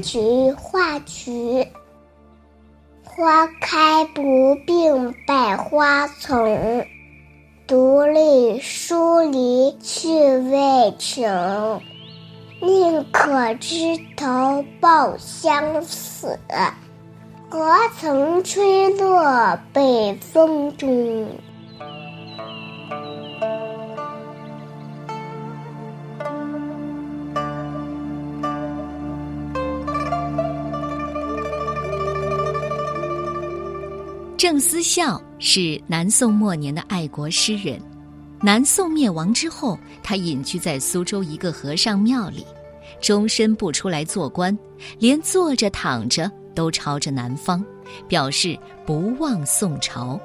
菊画菊，花开不并百花丛，独立疏篱趣未穷。宁可枝头抱香死，何曾吹落北风中。郑思孝是南宋末年的爱国诗人。南宋灭亡之后，他隐居在苏州一个和尚庙里，终身不出来做官，连坐着躺着都朝着南方，表示不忘宋朝。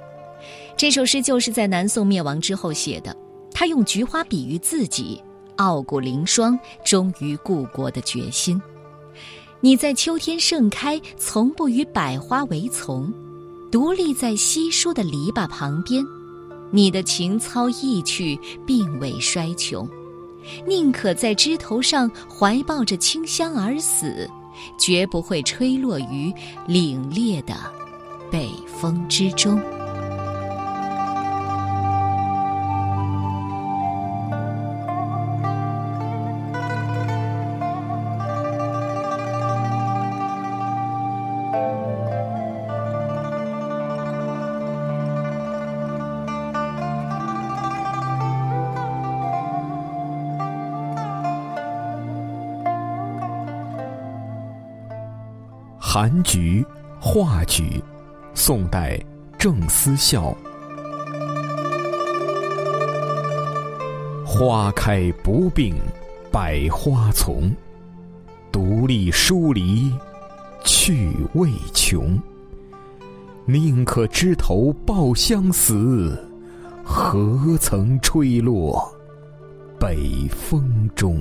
这首诗就是在南宋灭亡之后写的。他用菊花比喻自己傲骨凌霜、忠于故国的决心。你在秋天盛开，从不与百花为从。独立在稀疏的篱笆旁边，你的情操意趣并未衰穷，宁可在枝头上怀抱着清香而死，绝不会吹落于凛冽的北风之中。韩菊画菊，宋代郑思孝。花开不并百花丛，独立疏篱趣味穷。宁可枝头抱香死，何曾吹落北风中。